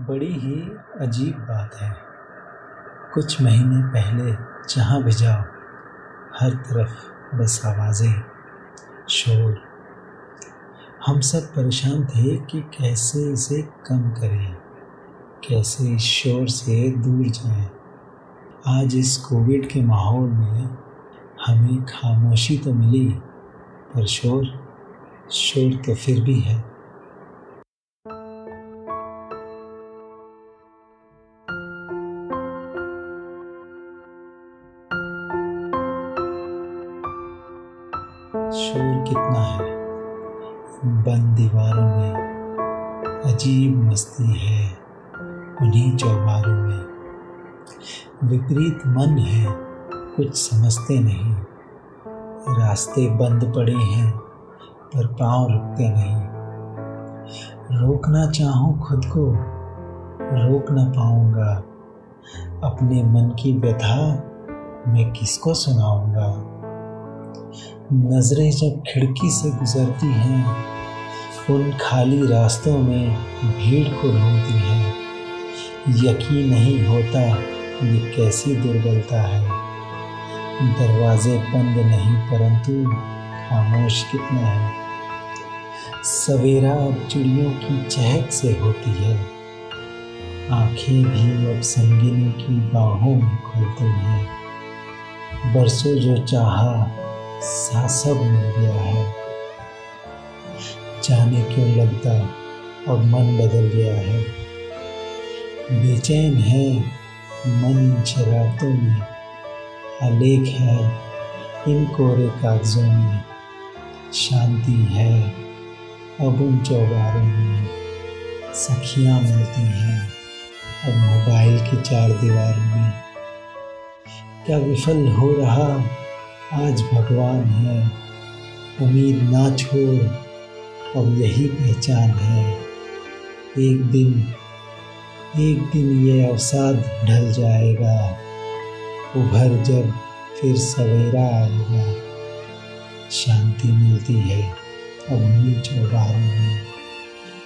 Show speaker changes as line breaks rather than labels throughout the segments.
बड़ी ही अजीब बात है। कुछ महीने पहले जहाँ भी जाओ, हर तरफ़ बस आवाज़ें, शोर। हम सब परेशान थे कि कैसे इसे कम करें, कैसे इस शोर से दूर जाएँ। आज इस कोविड के माहौल में हमें खामोशी तो मिली, पर शोर शोर तो फिर भी है। शोर कितना है? बंद दीवारों में अजीब मस्ती है उन्हीं चौबारों में। विपरीत मन है, कुछ समझते नहीं। रास्ते बंद पड़े हैं, पर पाँव रुकते नहीं। रोकना चाहूँ खुद को, रोक ना पाऊँगा। अपने मन की व्यथा मैं किसको सुनाऊँगा? नज़रें जब खिड़की से गुजरती हैं, उन खाली रास्तों में भीड़ को ढूंढती हैं। यकीन नहीं होता ये कैसी दुर्बलता है। दरवाजे बंद नहीं, परंतु खामोश कितना है। सवेरा अब चिड़ियों की चहक से होती है। आँखें भी अब संगिनी की बाहों में खुलती हैं। बरसों जो चाहा सा मिल गया है। जाने क्यों लगता अब मन बदल गया है। बेचैन है, मन शरारतों में, आलेख है इन कोरे कागजों में। शांति है अब उन चौबारों में। सखियाँ मिलती हैं अब मोबाइल की चार दीवारों में। क्या विफल हो रहा आज भगवान है। उम्मीद ना छोड़, अब यही पहचान है। एक दिन एक दिन ये अवसाद ढल जाएगा। उभर जब फिर सवेरा आएगा। शांति मिलती है, अब उन्हीं चौबारों में।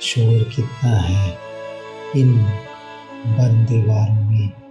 शोर कितना है इन बंद दीवारों में।